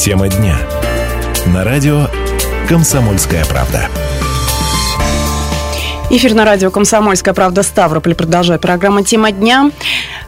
Тема дня. На радио «Комсомольская правда». Эфир на радио «Комсомольская правда» Ставрополь. Продолжает программа «Тема дня».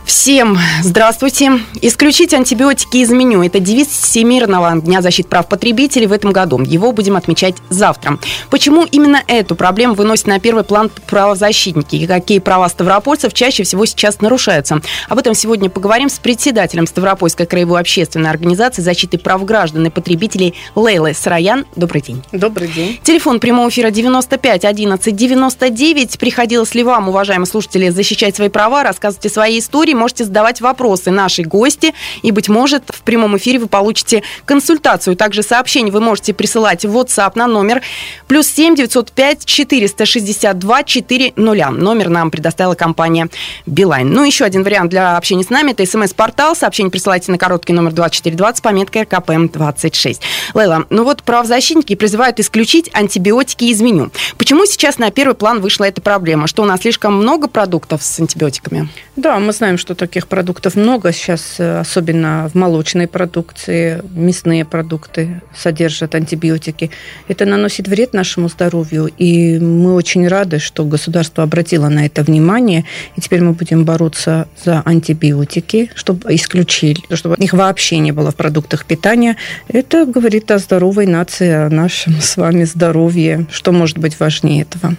Всем здравствуйте. Исключить антибиотики из меню – это девиз Всемирного Дня защиты прав потребителей в этом году. Его будем отмечать завтра. Почему именно эту проблему выносят на первый план правозащитники? И какие права ставропольцев чаще всего сейчас нарушаются? Об этом сегодня поговорим с председателем Ставропольской краевой общественной организации защиты прав граждан и потребителей Лейлой Сараян. Добрый день. Добрый день. Телефон прямого эфира 95 11 99. Приходилось ли вам, уважаемые слушатели, защищать свои права, рассказывайте свои истории эфире можете задавать вопросы нашей гости, и, быть может, в прямом эфире вы получите консультацию. Также сообщение вы можете присылать в WhatsApp на номер плюс 7 905 462 400. Номер нам предоставила компания Билайн. Ну, еще один вариант для общения с нами – это смс-портал. Сообщение присылайте на короткий номер 2420 пометкой РКПМ-26. Лейла, ну вот правозащитники призывают исключить антибиотики из меню. Почему сейчас на первый план вышла эта проблема? Что у нас слишком много продуктов с антибиотиками? Да, мы знаем, что таких продуктов много сейчас, э, особенно в молочной продукции, мясные продукты содержат антибиотики. Это наносит вред нашему здоровью, и мы очень рады, что государство обратило на это внимание, и теперь мы будем бороться за антибиотики, чтобы исключили, чтобы их вообще не было в продуктах питания. Это говорит о здоровой нации, о нашем с вами здоровье. Что может быть важнее этого?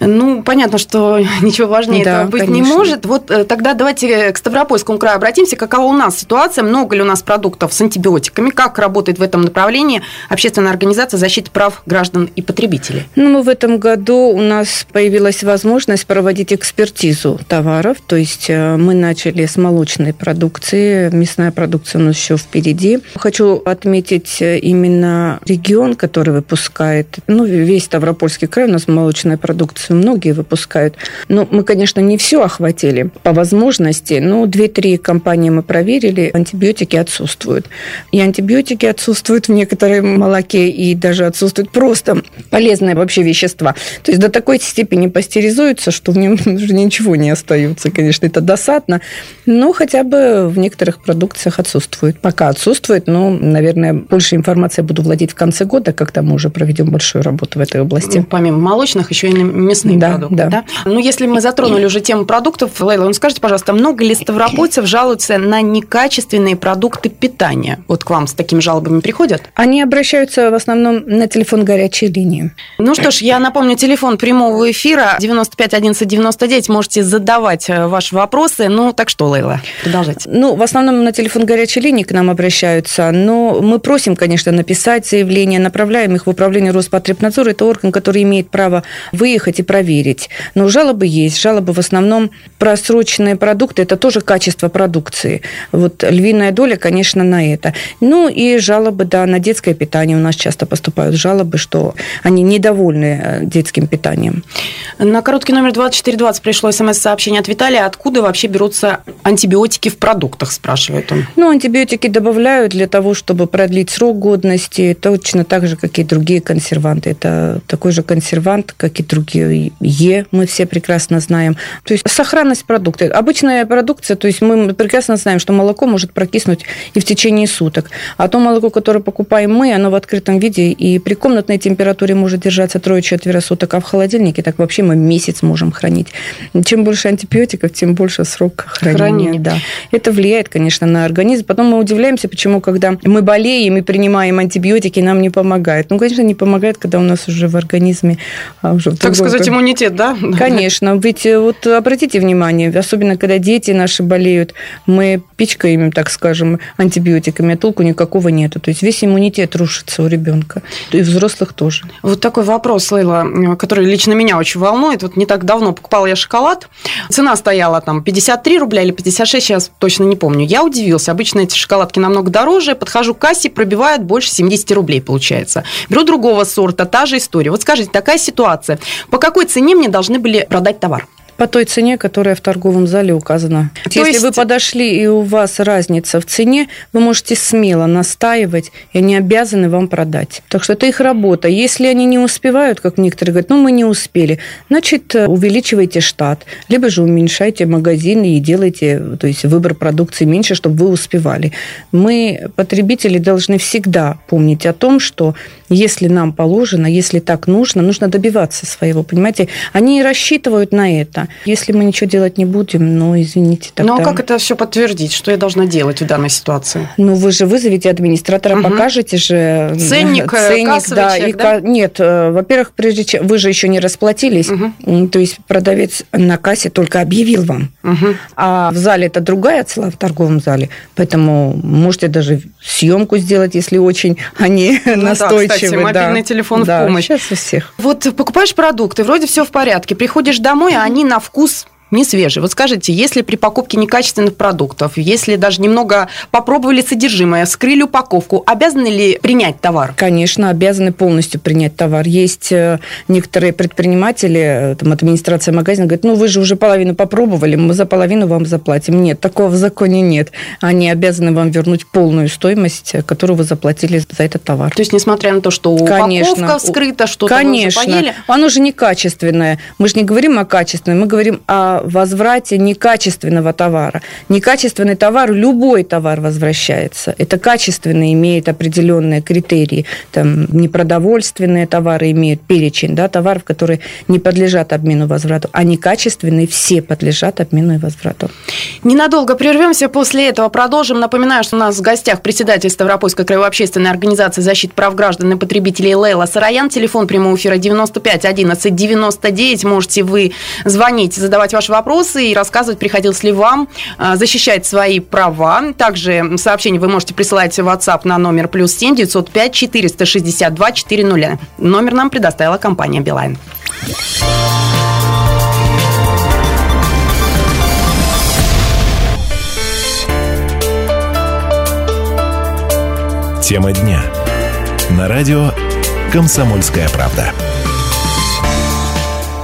Ну, понятно, что ничего важнее да, этого быть конечно. не может. Вот э, тогда давайте к Ставропольскому краю обратимся. Какова у нас ситуация? Много ли у нас продуктов с антибиотиками? Как работает в этом направлении общественная организация защиты прав граждан и потребителей? Ну, в этом году у нас появилась возможность проводить экспертизу товаров. То есть э, мы начали с молочной продукции. Мясная продукция у нас еще впереди. Хочу отметить э, именно регион, который выпускает. Ну, весь Ставропольский край у нас молочная продукция. Многие выпускают. Но мы, конечно, не все охватили по возможности области. Ну, две-три компании мы проверили, антибиотики отсутствуют. И антибиотики отсутствуют в некотором молоке, и даже отсутствуют просто полезные вообще вещества. То есть до такой степени пастеризуются, что в нем уже ничего не остается. Конечно, это досадно, но хотя бы в некоторых продукциях отсутствует. Пока отсутствует, но, наверное, больше информации буду владеть в конце года, когда мы уже проведем большую работу в этой области. Ну, помимо молочных, еще и мясные да, продукты. Да. Да? Ну, если мы затронули уже тему продуктов, Лейла, ну скажите, пожалуйста, много много ли ставропольцев жалуются на некачественные продукты питания? Вот к вам с такими жалобами приходят? Они обращаются в основном на телефон горячей линии. Ну что ж, я напомню, телефон прямого эфира 95 11 99. Можете задавать э, ваши вопросы. Ну, так что, Лейла, продолжайте. Ну, в основном на телефон горячей линии к нам обращаются, но мы просим, конечно, написать заявление, направляем их в управление Роспотребнадзора. Это орган, который имеет право выехать и проверить. Но жалобы есть. Жалобы в основном просроченные продукты. Это это тоже качество продукции. Вот львиная доля, конечно, на это. Ну и жалобы, да, на детское питание у нас часто поступают жалобы, что они недовольны э, детским питанием. На короткий номер 2420 пришло смс-сообщение от Виталия. Откуда вообще берутся антибиотики в продуктах, спрашивает он. Ну, антибиотики добавляют для того, чтобы продлить срок годности, точно так же, как и другие консерванты. Это такой же консервант, как и другие Е, мы все прекрасно знаем. То есть сохранность продукта. Обычная продукция, то есть мы прекрасно знаем, что молоко может прокиснуть и в течение суток. А то молоко, которое покупаем мы, оно в открытом виде и при комнатной температуре может держаться трое-четверо суток, а в холодильнике так вообще мы месяц можем хранить. Чем больше антибиотиков, тем больше срок хранения. хранения. Да. Это влияет, конечно, на организм. Потом мы удивляемся, почему, когда мы болеем и принимаем антибиотики, нам не помогает. Ну, конечно, не помогает, когда у нас уже в организме... А, уже так сказать, иммунитет, да? Конечно. Ведь э, вот обратите внимание, особенно когда дети дети наши болеют, мы пичкаем, так скажем, антибиотиками, а толку никакого нету. То есть весь иммунитет рушится у ребенка. И взрослых тоже. Вот такой вопрос, Лейла, который лично меня очень волнует. Вот не так давно покупала я шоколад. Цена стояла там 53 рубля или 56, сейчас точно не помню. Я удивился. Обычно эти шоколадки намного дороже. Подхожу к кассе, пробивают больше 70 рублей, получается. Беру другого сорта, та же история. Вот скажите, такая ситуация. По какой цене мне должны были продать товар? По той цене, которая в торговом зале указана. То Если есть... вы подошли и у вас разница в цене, вы можете смело настаивать, и они обязаны вам продать. Так что это их работа. Если они не успевают, как некоторые говорят, ну мы не успели, значит увеличивайте штат, либо же уменьшайте магазины и делайте то есть выбор продукции меньше, чтобы вы успевали. Мы, потребители, должны всегда помнить о том, что если нам положено, если так нужно, нужно добиваться своего, понимаете? Они рассчитывают на это. Если мы ничего делать не будем, ну, извините, тогда... Ну, а как это все подтвердить? Что я должна делать в данной ситуации? Ну, вы же вызовете администратора, угу. покажете же... Ценник, э, ценник да, чек, и, да? Нет, э, во-первых, прежде чем... Вы же еще не расплатились, угу. то есть продавец на кассе только объявил вам. Угу. А в зале это другая цена, в торговом зале, поэтому можете даже съемку сделать, если очень они ну, настойчивы. Да, кстати, мобильный да. телефон да, в помощь. Сейчас у всех. Вот покупаешь продукты, вроде все в порядке, приходишь домой, а они на вкус не свежий. Вот скажите, если при покупке некачественных продуктов, если даже немного попробовали содержимое, скрыли упаковку, обязаны ли принять товар? Конечно, обязаны полностью принять товар. Есть э, некоторые предприниматели, э, там, администрация магазина говорит, ну вы же уже половину попробовали, мы за половину вам заплатим. Нет, такого в законе нет. Они обязаны вам вернуть полную стоимость, э, которую вы заплатили за этот товар. То есть, несмотря на то, что Конечно. упаковка вскрыта, что-то Конечно. вы уже поели? Оно же некачественное. Мы же не говорим о качественном, мы говорим о возврате некачественного товара. Некачественный товар, любой товар возвращается. Это качественный имеет определенные критерии. Там непродовольственные товары имеют перечень да, товаров, которые не подлежат обмену возврату, а некачественные все подлежат обмену и возврату. Ненадолго прервемся, после этого продолжим. Напоминаю, что у нас в гостях председатель Ставропольской краевой общественной организации защиты прав граждан и потребителей Лейла Сараян. Телефон прямого эфира 95 11 99. Можете вы звонить, задавать ваши вопросы и рассказывать, приходилось ли вам а, защищать свои права. Также сообщение вы можете присылать в WhatsApp на номер плюс 7 905 462 400. Номер нам предоставила компания Билайн. Тема дня. На радио «Комсомольская правда».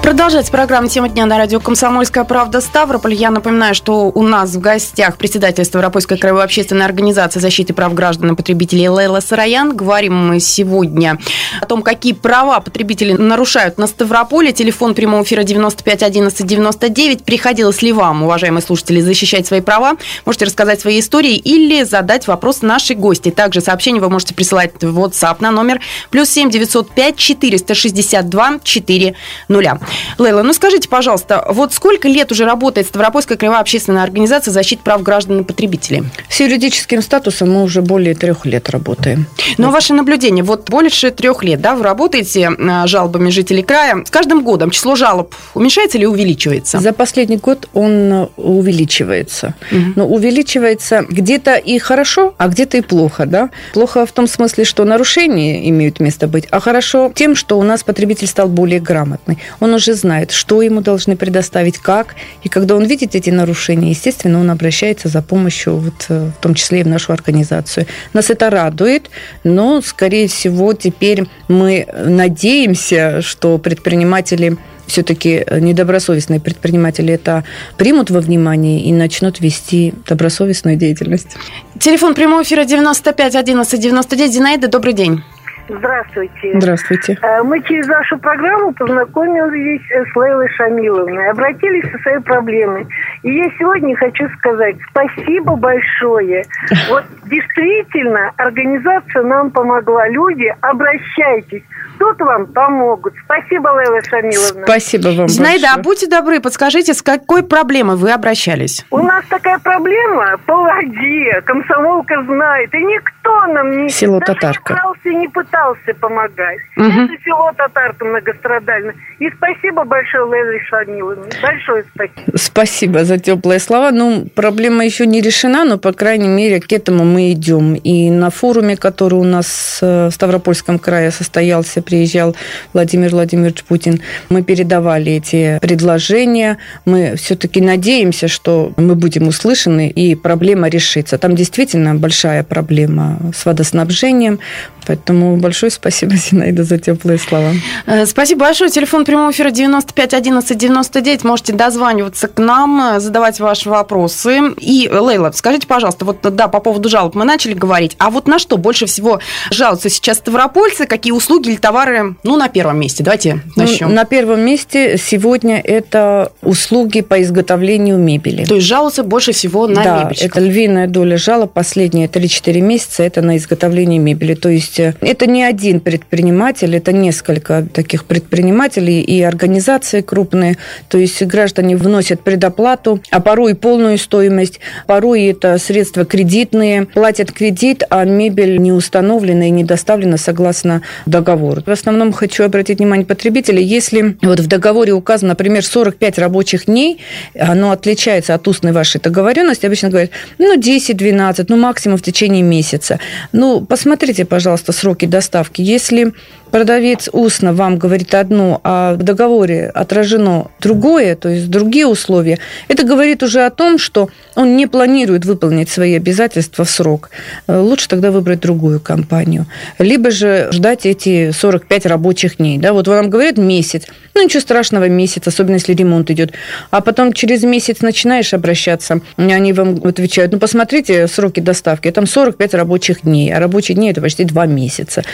Продолжать программу «Тема дня» на радио «Комсомольская правда» Ставрополь. Я напоминаю, что у нас в гостях председатель Ставропольской краевой общественной организации защиты прав граждан и потребителей Лейла Сараян. Говорим мы сегодня о том, какие права потребители нарушают на Ставрополе. Телефон прямого эфира 95 11 99. Приходилось ли вам, уважаемые слушатели, защищать свои права? Можете рассказать свои истории или задать вопрос нашей гости. Также сообщение вы можете присылать в WhatsApp на номер плюс 7 905 462 400. Лейла, ну скажите, пожалуйста, вот сколько лет уже работает Ставропольская краевая общественная организация защиты прав граждан и потребителей? С юридическим статусом мы уже более трех лет работаем. Но вот. ваше наблюдение, вот больше трех лет, да, вы работаете а, жалобами жителей края. С каждым годом число жалоб уменьшается или увеличивается? За последний год он увеличивается. Угу. Но увеличивается где-то и хорошо, а где-то и плохо, да. Плохо в том смысле, что нарушения имеют место быть, а хорошо тем, что у нас потребитель стал более грамотный. Он уже знает, что ему должны предоставить, как. И когда он видит эти нарушения, естественно, он обращается за помощью, вот, э, в том числе и в нашу организацию. Нас это радует, но, скорее всего, теперь мы надеемся, что предприниматели все-таки недобросовестные предприниматели это примут во внимание и начнут вести добросовестную деятельность. Телефон прямого эфира 95 11 99. Зинаида, добрый день. Здравствуйте. Здравствуйте. Э, мы через вашу программу познакомились с Лейлой Шамиловной, обратились со своей проблемой. И я сегодня хочу сказать спасибо большое. Вот действительно организация нам помогла. Люди, обращайтесь тут вам помогут. Спасибо, Лейла Шамиловна. Спасибо вам Зинаида, большое. а будьте добры, подскажите, с какой проблемой вы обращались? У нас такая проблема по воде. Комсомолка знает. И никто нам не... Село Татарка. не пытался, не пытался помогать. Угу. Это село Татарка многострадально. И спасибо большое, Лейла Шамиловна. Большое спасибо. Спасибо за теплые слова. Ну, проблема еще не решена, но, по крайней мере, к этому мы идем. И на форуме, который у нас э, в Ставропольском крае состоялся приезжал Владимир Владимирович Путин, мы передавали эти предложения. Мы все-таки надеемся, что мы будем услышаны и проблема решится. Там действительно большая проблема с водоснабжением, поэтому большое спасибо, Зинаида, за теплые слова. Э, спасибо большое. Телефон прямого эфира 95 11 99. Можете дозваниваться к нам, задавать ваши вопросы. И, Лейла, скажите, пожалуйста, вот да, по поводу жалоб мы начали говорить, а вот на что больше всего жалуются сейчас ставропольцы, какие услуги или товары, ну, на первом месте? Давайте начнем. Ну, на первом месте сегодня это услуги по изготовлению мебели. То есть жалуются больше всего на да, мебельщиков? это львиная доля жалоб последние 3-4 месяца, это на изготовление мебели. То есть э, это не один предприниматель, это несколько таких предпринимателей и организации крупные. То есть граждане вносят предоплату, а порой полную стоимость, порой это средства кредитные, платят кредит, а мебель не установлена и не доставлена согласно договору. В основном хочу обратить внимание потребителей, если вот в договоре указано, например, 45 рабочих дней, оно отличается от устной вашей договоренности, обычно говорят, ну, 10-12, ну, максимум в течение месяца. Ну, посмотрите, пожалуйста, сроки доставки. Если продавец устно вам говорит одно, а в договоре отражено другое, то есть другие условия, это говорит уже о том, что он не планирует выполнить свои обязательства в срок. Э, лучше тогда выбрать другую компанию. Либо же ждать эти 45 рабочих дней. Да, вот вам говорят месяц. Ну, ничего страшного, месяц, особенно если ремонт идет. А потом через месяц начинаешь обращаться, они вам отвечают, ну, посмотрите сроки доставки, там 45 рабочих дней, а рабочие дни – это почти два месяца.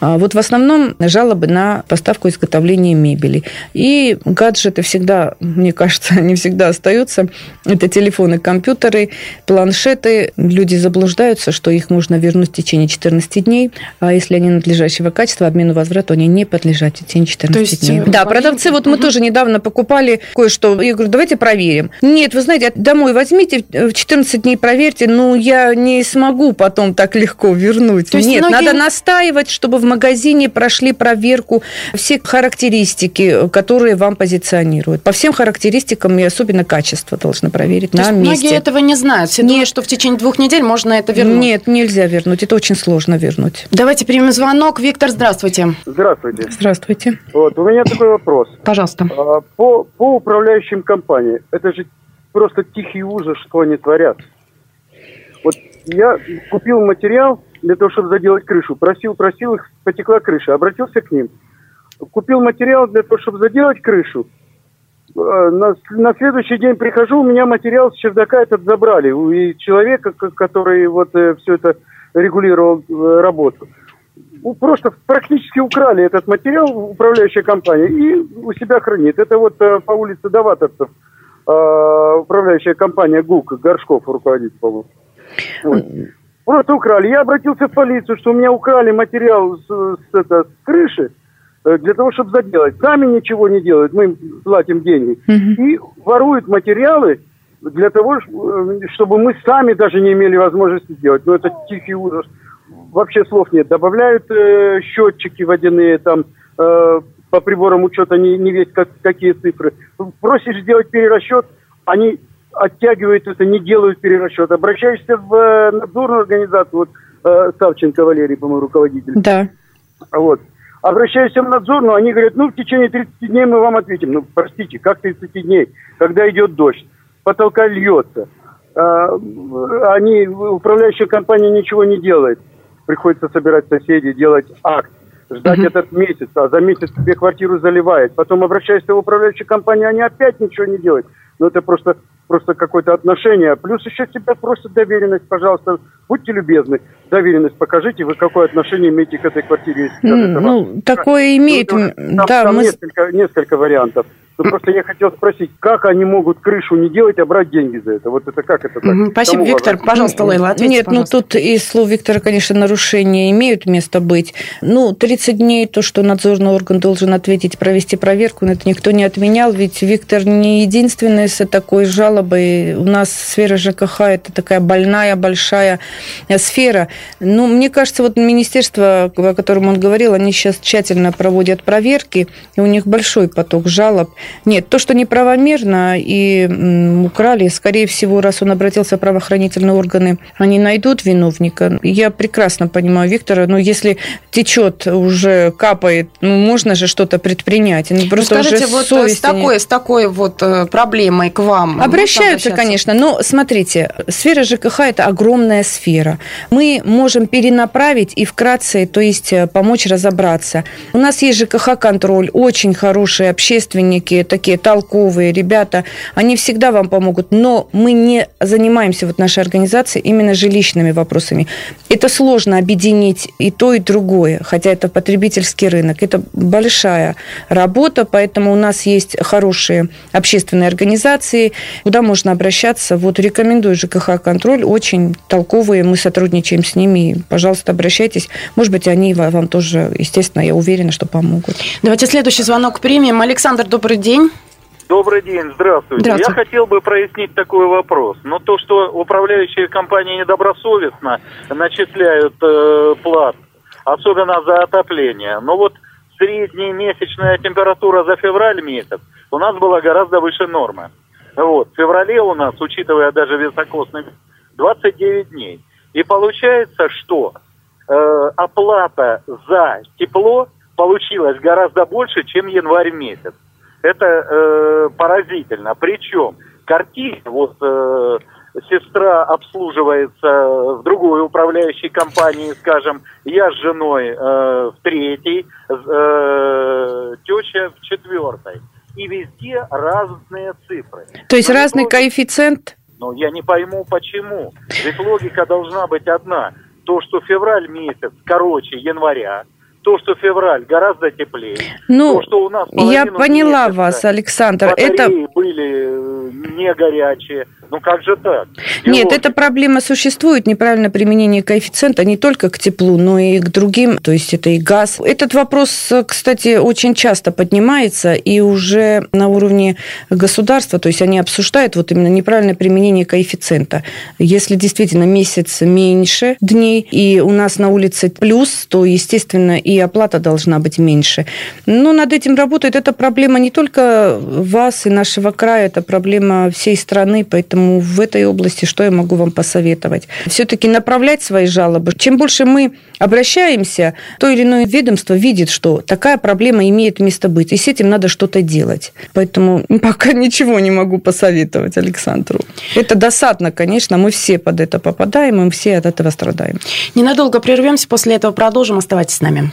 А вот в основном жалобы на поставку и изготовление мебели. И гаджеты всегда, мне кажется, не всегда остаются. Это телефоны, компьютеры, планшеты. Люди заблуждаются, что их можно вернуть в течение 14 дней, а если они надлежащего качества, обмену возврату, они не подлежат в течение 14 То есть, дней. Да, продавцы, вот мы тоже недавно покупали кое-что. Я говорю, давайте проверим. Нет, вы знаете, домой возьмите, в 14 дней проверьте, ну, я не смогу потом так легко вернуть. То есть Нет, многие... надо настаивать, чтобы в магазине прошли прошли проверку, все характеристики, которые вам позиционируют. По всем характеристикам и особенно качество должны проверить То на есть месте. Многие этого не знают. Все Нет. думают, что в течение двух недель можно это вернуть. Нет, нельзя вернуть. Это очень сложно вернуть. Давайте примем звонок. Виктор, здравствуйте. Здравствуйте. Здравствуйте. Вот, у меня такой вопрос. Пожалуйста. А, по, по управляющим компаниям, это же просто тихий ужас, что они творят. Вот я купил материал, для того, чтобы заделать крышу. Просил, просил их, потекла крыша. Обратился к ним. Купил материал для того, чтобы заделать крышу. Э, на, на следующий день прихожу, у меня материал с чердака этот забрали. У человека, который вот э, все это регулировал э, работу. Просто практически украли этот материал управляющая компания и у себя хранит. Это вот по улице Даватовцев управляющая компания ГУК, Горшков руководит, по-моему. Вот. Просто украли. Я обратился в полицию, что у меня украли материал с, с, это, с крыши э, для того, чтобы заделать. Сами ничего не делают, мы им платим деньги. Угу. И воруют материалы для того, э, чтобы мы сами даже не имели возможности сделать. Но ну, это тихий ужас. Вообще слов нет. Добавляют э, счетчики водяные там э, по приборам учета не, не весь как, какие цифры. Просишь сделать перерасчет, они оттягивают это, не делают перерасчет. Обращаешься в э, надзорную организацию, вот э, Савченко Валерий, по-моему, руководитель. Да. Вот. Обращаешься в надзорную, они говорят, ну, в течение 30 дней мы вам ответим. Ну, простите, как 30 дней, когда идет дождь, потолка льется. А, они, управляющая компания ничего не делает. Приходится собирать соседей, делать акт, ждать uh-huh. этот месяц, а за месяц тебе квартиру заливает. Потом обращаешься в управляющую компанию, они опять ничего не делают. Ну, это просто просто какое-то отношение. Плюс еще тебя просят доверенность, пожалуйста, будьте любезны, доверенность покажите, вы какое отношение имеете к этой квартире. Ну, такое имеет. Ну, там, да, там мы... несколько, несколько вариантов. Ну, просто я хотел спросить, как они могут крышу не делать, а брать деньги за это? Вот это как это так? Спасибо, Кому Виктор. Важно? Пожалуйста, Лейла, ответьте, Нет, ну, пожалуйста. ну тут из слов Виктора, конечно, нарушения имеют место быть. Ну, 30 дней, то, что надзорный орган должен ответить, провести проверку, но это никто не отменял, ведь Виктор не единственное с такой жалобой. У нас сфера ЖКХ – это такая больная, большая сфера. Ну, мне кажется, вот министерство, о котором он говорил, они сейчас тщательно проводят проверки, и у них большой поток жалоб. Нет, то, что неправомерно и украли, скорее всего, раз он обратился в правоохранительные органы, они найдут виновника. Я прекрасно понимаю Виктора, но если течет, уже капает, ну, можно же что-то предпринять. Ну, просто ну, скажите, вот с такой, с такой вот э, проблемой к вам Обращаются, конечно, но смотрите, сфера ЖКХ – это огромная сфера. Мы можем перенаправить и вкратце, то есть э, помочь разобраться. У нас есть ЖКХ-контроль, очень хорошие общественники, такие толковые ребята, они всегда вам помогут, но мы не занимаемся, вот нашей организации, именно жилищными вопросами. Это сложно объединить и то, и другое, хотя это потребительский рынок. Это большая работа, поэтому у нас есть хорошие общественные организации, куда можно обращаться. Вот рекомендую ЖКХ-контроль, очень толковые, мы сотрудничаем с ними. Пожалуйста, обращайтесь. Может быть, они вам тоже, естественно, я уверена, что помогут. Давайте следующий звонок примем. Александр, добрый день. Добрый день, здравствуйте. здравствуйте. Я хотел бы прояснить такой вопрос. Но то, что управляющие компании недобросовестно начисляют э, плат, особенно за отопление. Но вот средняя месячная температура за февраль месяц у нас была гораздо выше нормы. Вот. В феврале у нас, учитывая даже високосный, 29 дней. И получается, что э, оплата за тепло получилась гораздо больше, чем январь месяц. Это э, поразительно. Причем картина, вот э, сестра обслуживается в другой управляющей компании, скажем, я с женой э, в третьей, э, теща в четвертой. И везде разные цифры. То есть Но разный логика, коэффициент? Ну, я не пойму, почему. Ведь логика должна быть одна. То, что февраль месяц короче января, то, что февраль гораздо теплее. Ну, то, что у нас я поняла вас, Александр. Это были э, не горячие. Ну как же так? И Нет, вот. эта проблема существует, неправильное применение коэффициента не только к теплу, но и к другим, то есть это и газ. Этот вопрос, кстати, очень часто поднимается, и уже на уровне государства, то есть они обсуждают вот именно неправильное применение коэффициента. Если действительно месяц меньше дней, и у нас на улице плюс, то, естественно, и оплата должна быть меньше. Но над этим работает. Это проблема не только вас и нашего края, это проблема всей страны, поэтому в этой области что я могу вам посоветовать? Все-таки направлять свои жалобы. Чем больше мы обращаемся, то или иное ведомство видит, что такая проблема имеет место быть, и с этим надо что-то делать. Поэтому пока ничего не могу посоветовать Александру. Это досадно, конечно, мы все под это попадаем, мы все от этого страдаем. Ненадолго прервемся, после этого продолжим. Оставайтесь с нами.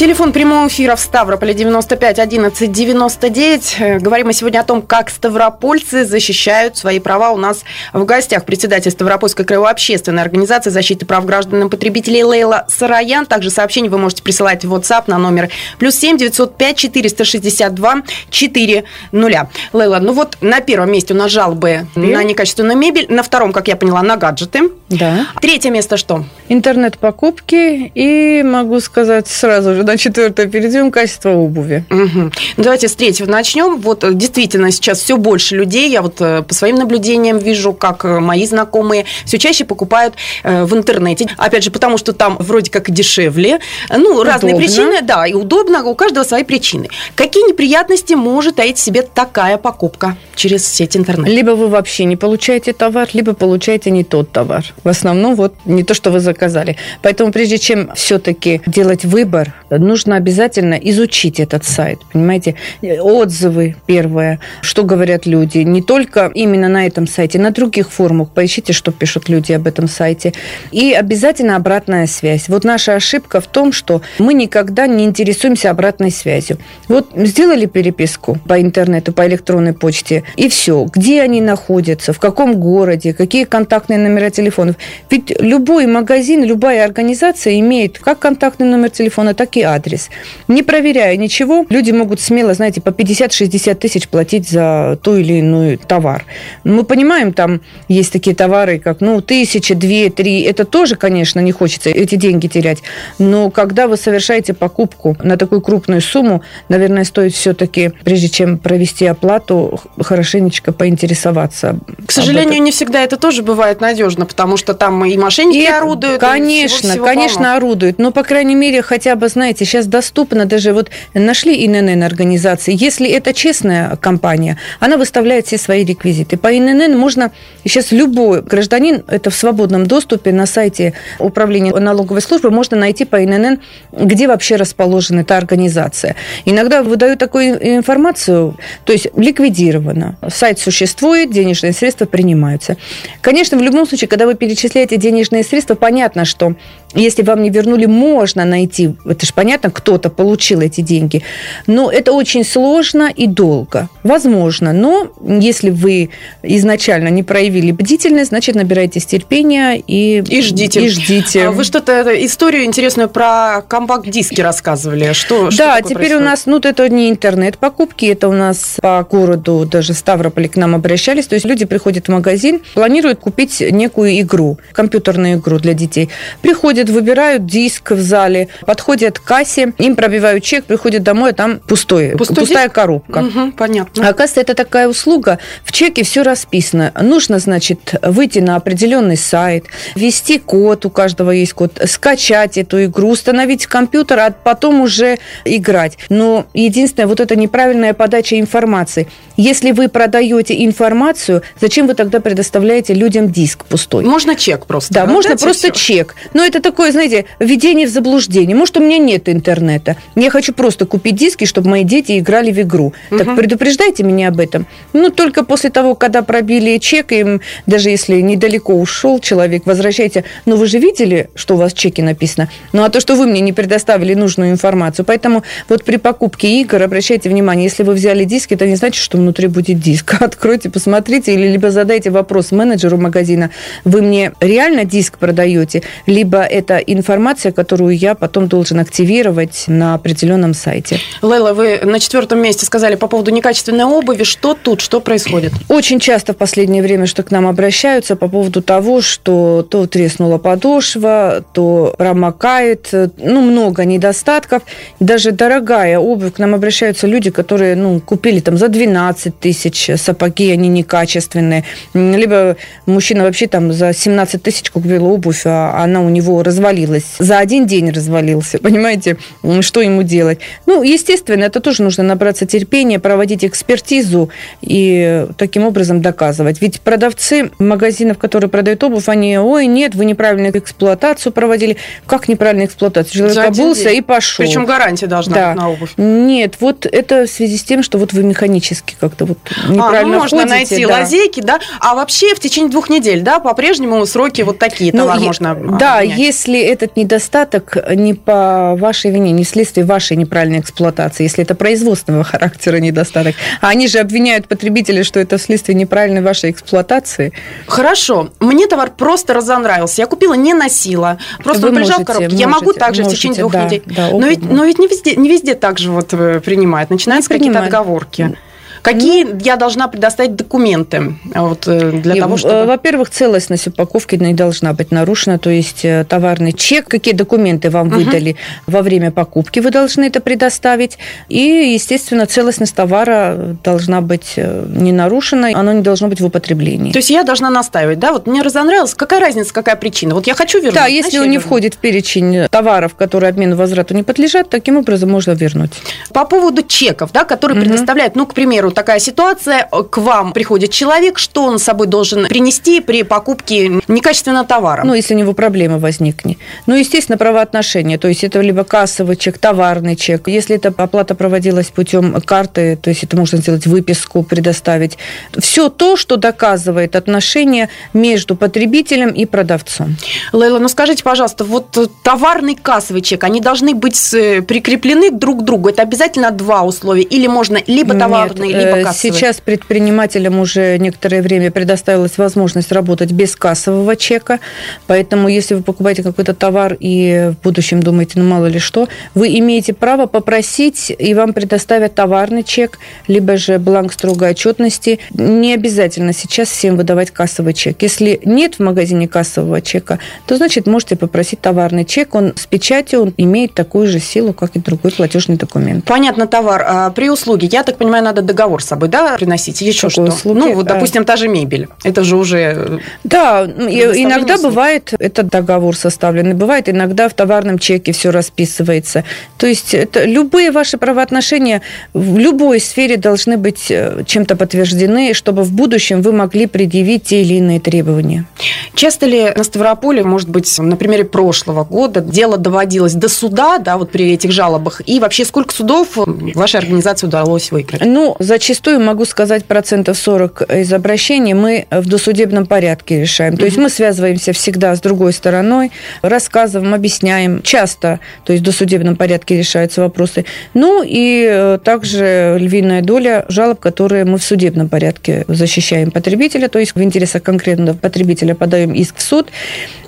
Телефон прямого эфира в Ставрополе 95 11 99. Говорим мы сегодня о том, как ставропольцы защищают свои права. У нас в гостях председатель Ставропольской краевой общественной организации защиты прав граждан и потребителей Лейла Сараян. Также сообщение вы можете присылать в WhatsApp на номер плюс 7 905 462 4 0. Лейла, ну вот на первом месте у нас жалобы и? на некачественную мебель. На втором, как я поняла, на гаджеты. Да. Третье место что? Интернет-покупки. И могу сказать сразу же, на четвертое перейдем, качество обуви. Угу. Давайте с третьего начнем. Вот э, действительно сейчас все больше людей, я вот э, по своим наблюдениям вижу, как э, мои знакомые все чаще покупают в интернете. Опять же, потому что там вроде как дешевле. Ну, удобно. разные причины, да, и удобно, у каждого свои причины. Какие неприятности может таить себе такая покупка через сеть интернет? Либо вы вообще не получаете товар, либо получаете не тот товар. В основном вот не то, что вы заказали. Поэтому прежде чем все-таки делать выбор, нужно обязательно изучить этот сайт, понимаете? Отзывы первое, что говорят люди. Не только именно на этом сайте, на других форумах. Поищите, что пишут люди об этом сайте. И обязательно обратная связь. Вот наша ошибка в том, что мы никогда не интересуемся обратной связью. Вот сделали переписку по интернету, по электронной почте, и все. Где они находятся, в каком городе, какие контактные номера телефонов. Ведь любой магазин, любая организация имеет как контактный номер телефона, так и адрес. Не проверяя ничего, люди могут смело, знаете, по 50-60 тысяч платить за ту или иную товар. Мы понимаем, там есть такие товары, как, ну, тысяча, две, три. Это тоже, конечно, не хочется эти деньги терять. Но когда вы совершаете покупку на такую крупную сумму, наверное, стоит все-таки, прежде чем провести оплату, хорошенечко поинтересоваться. К сожалению, не всегда это тоже бывает надежно, потому что там и мошенники и, орудуют. Конечно, всего, всего конечно, полно. орудуют. Но, по крайней мере, хотя бы, знаете, сейчас доступно, даже вот нашли ИНН организации. Если это честная компания, она выставляет все свои реквизиты. По ИНН можно сейчас любой гражданин, это в свободном доступе на сайте управления налоговой службы, можно найти по ИНН, где вообще расположена эта организация. Иногда выдают такую информацию, то есть ликвидировано. Сайт существует, денежные средства принимаются. Конечно, в любом случае, когда вы перечисляете денежные средства, понятно, что если вам не вернули, можно найти, это же понятно, кто-то получил эти деньги, но это очень сложно и долго. Возможно, но если вы изначально не проявили бдительность, значит, набирайтесь терпения и, и ждите. И ждите. А вы что-то, историю интересную про компакт-диски рассказывали. Что, да, что теперь происходит? у нас, ну, это не интернет-покупки, это у нас по городу, даже Ставрополь к нам обращались, то есть люди приходят в магазин, планируют купить некую игру, компьютерную игру для детей. Приходят приходят, выбирают диск в зале, подходят к кассе, им пробивают чек, приходят домой, а там пустой, Пустой пустая диск? коробка. Угу, понятно. А оказывается, это такая услуга. В чеке все расписано. Нужно, значит, выйти на определенный сайт, ввести код, у каждого есть код, скачать эту игру, установить компьютер, а потом уже играть. Но единственное, вот это неправильная подача информации. Если вы продаете информацию, зачем вы тогда предоставляете людям диск пустой? Можно чек просто. Да, можно просто чек. Но это такое, знаете, введение в заблуждение. Может, у меня нет интернета. Я хочу просто купить диски, чтобы мои дети играли в игру. Угу. Так предупреждайте меня об этом. Ну, только после того, когда пробили чек, им, даже если недалеко ушел человек, возвращайте. Но вы же видели, что у вас в чеке написано? Ну, а то, что вы мне не предоставили нужную информацию. Поэтому вот при покупке игр обращайте внимание, если вы взяли диски, это не значит, что внутри будет диск. Откройте, посмотрите, или либо задайте вопрос менеджеру магазина, вы мне реально диск продаете, либо это информация, которую я потом должен активировать на определенном сайте. Лейла, вы на четвертом месте сказали по поводу некачественной обуви. Что тут, что происходит? Очень часто в последнее время, что к нам обращаются по поводу того, что то треснула подошва, то промокает, ну, много недостатков. Даже дорогая обувь, к нам обращаются люди, которые, ну, купили там за 12 тысяч сапоги, они некачественные. Либо мужчина вообще там за 17 тысяч купил обувь, а она у него развалилась. За один день развалился. Понимаете, что ему делать? Ну, естественно, это тоже нужно набраться терпения, проводить экспертизу и таким образом доказывать. Ведь продавцы магазинов, которые продают обувь, они, ой, нет, вы неправильную эксплуатацию проводили. Как неправильную эксплуатацию? Человек За обулся и пошел. Причем гарантия должна да. быть на обувь. Нет, вот это в связи с тем, что вот вы механически как-то вот неправильно а, ну, можно ходите, найти да. лазейки, да? А вообще в течение двух недель, да, по-прежнему сроки вот такие ну, товар можно Да, обменять если этот недостаток не по вашей вине, не вследствие вашей неправильной эксплуатации, если это производственного характера недостаток, а они же обвиняют потребителей, что это вследствие неправильной вашей эксплуатации. Хорошо, мне товар просто разонравился, я купила, не носила, просто Вы он можете, в коробке. я могу также можете, в течение двух да, недель. Да, но, ведь, но ведь не везде, не везде так же вот э, принимают, начинаются какие-то отговорки. Какие ну, я должна предоставить документы вот, э, для и, того, чтобы... Во-первых, целостность упаковки не должна быть нарушена, то есть э, товарный чек, какие документы вам угу. выдали во время покупки, вы должны это предоставить. И, естественно, целостность товара должна быть э, не нарушена, оно не должно быть в употреблении. То есть я должна настаивать, да? Вот мне разонравилось, какая разница, какая причина? Вот я хочу вернуть. Да, если он не входит в перечень товаров, которые обмену возврату не подлежат, таким образом можно вернуть. По поводу чеков, да, которые угу. предоставляют, ну, к примеру, такая ситуация, к вам приходит человек, что он с собой должен принести при покупке некачественного товара? Ну, если у него проблема возникнет. Ну, естественно, правоотношения, то есть это либо кассовый чек, товарный чек. Если эта оплата проводилась путем карты, то есть это можно сделать выписку, предоставить. Все то, что доказывает отношения между потребителем и продавцом. Лейла, ну скажите, пожалуйста, вот товарный кассовый чек, они должны быть прикреплены друг к другу. Это обязательно два условия? Или можно либо товарный, Нет, Либо Сейчас предпринимателям уже некоторое время предоставилась возможность работать без кассового чека, поэтому если вы покупаете какой-то товар и в будущем думаете, ну мало ли что, вы имеете право попросить, и вам предоставят товарный чек, либо же бланк строгой отчетности. Не обязательно сейчас всем выдавать кассовый чек. Если нет в магазине кассового чека, то значит можете попросить товарный чек. Он с печатью, он имеет такую же силу, как и другой платежный документ. Понятно, товар. А при услуге, я так понимаю, надо договор с собой, да, приносить? Еще Какой что? Услуги? Ну, вот, допустим, та же мебель. Это же уже... Да, иногда бывает этот договор составленный, бывает иногда в товарном чеке все расписывается. То есть это любые ваши правоотношения в любой сфере должны быть э, чем-то подтверждены, чтобы в будущем вы могли предъявить те или иные требования. Часто ли на Ставрополе, может быть, на примере прошлого года дело доводилось до суда, да, вот при этих жалобах, и вообще сколько судов вашей организации удалось выиграть? Ну, зачастую могу сказать процентов 40 из обращений мы в досудебном порядке решаем. То есть мы связываемся всегда с другой стороной, рассказываем, объясняем. Часто, то есть в досудебном порядке решаются вопросы. Ну и э, также львиная доля жалоб, которые мы в судебном порядке защищаем потребителя, то есть в интересах конкретного потребителя подаем иск в суд.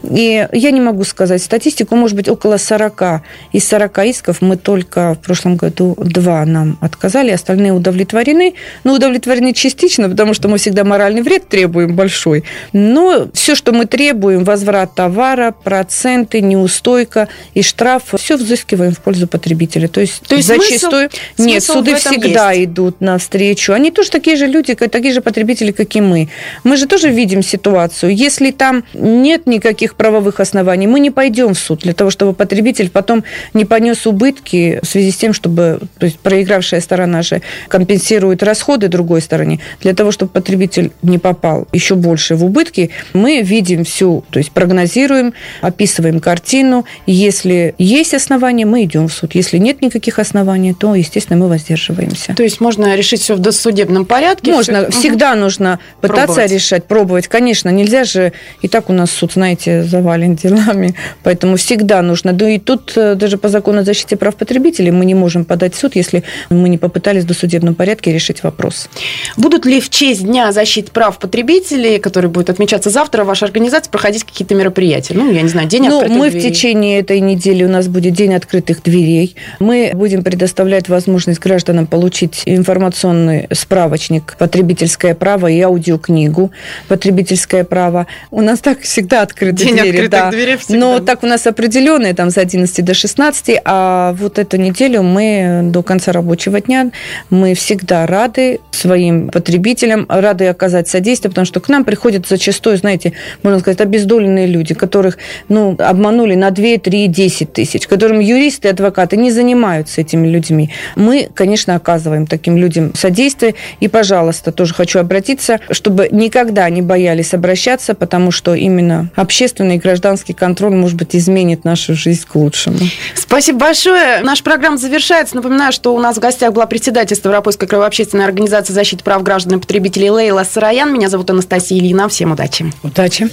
И я не могу сказать статистику, может быть, около 40. Из 40 исков мы только в прошлом году два нам отказали, остальные удовлетворены. Но удовлетворены частично, потому что мы всегда моральный вред требуем большой. Но все, что мы требуем, возврат товара, проценты, неустойка и штраф, все взыскиваем в пользу потребителя. То есть, То есть зачастую... Смысл, Нет, смысл суды всегда есть. идут навстречу. Они тоже такие же люди, такие же потребители, как и мы. Мы же тоже видим ситуацию. Если там нет никаких правовых оснований, мы не пойдем в суд для того, чтобы потребитель потом не понес убытки в связи с тем, чтобы то есть проигравшая сторона же компенсирует расходы другой стороне. Для того, чтобы потребитель не попал еще больше в убытки, мы видим всю, то есть прогнозируем, описываем картину. Если есть основания, мы идем в суд. Если нет никаких оснований, то, естественно, мы воздерживаемся. То есть можно решить все в досудебном порядке? Можно. Все... Всегда угу. нужно пытаться пробовать. решать, пробовать. Конечно, нельзя же... И так у нас суд, знаете, завален делами. Поэтому всегда нужно. Да и тут э, даже по закону о защите прав потребителей мы не можем подать в суд, если мы не попытались в досудебном порядке решить вопрос. Будут ли в честь Дня защиты прав потребителей, который будет отмечаться завтра, ваша организация проходить какие-то мероприятия? Ну, я не знаю, день ну, открытых мы дверей. в течение этой недели у нас будет День открытых дверей. Мы будем предоставлять возможность гражданам получить информационный справочник «Потребительское право» и аудиокнигу «Потребительское право». У нас так всегда открыты День двери. открытых да. дверей всегда. Но так у нас определенные, там, с 11 до 16, а вот эту неделю мы до конца рабочего дня мы всегда рады своим потребителям, рады оказать содействие, потому что к нам приходят зачастую, знаете, можно сказать, обездоленные люди, которых ну, обманули на 2, 3, 10 тысяч, которым юристы и адвокаты не занимаются этими людьми. Мы, конечно, оказываем таким людям содействие. И, пожалуйста, тоже хочу обратиться, чтобы никогда не боялись обращаться, потому что именно общественный и гражданский контроль, может быть, изменит нашу жизнь к лучшему. Спасибо большое. Наша программа завершается. Напоминаю, что у нас в гостях была председатель Ставропольской общественной организации защиты прав граждан и потребителей Лейла Сараян. Меня зовут Анастасия Ильина. Всем удачи. Удачи.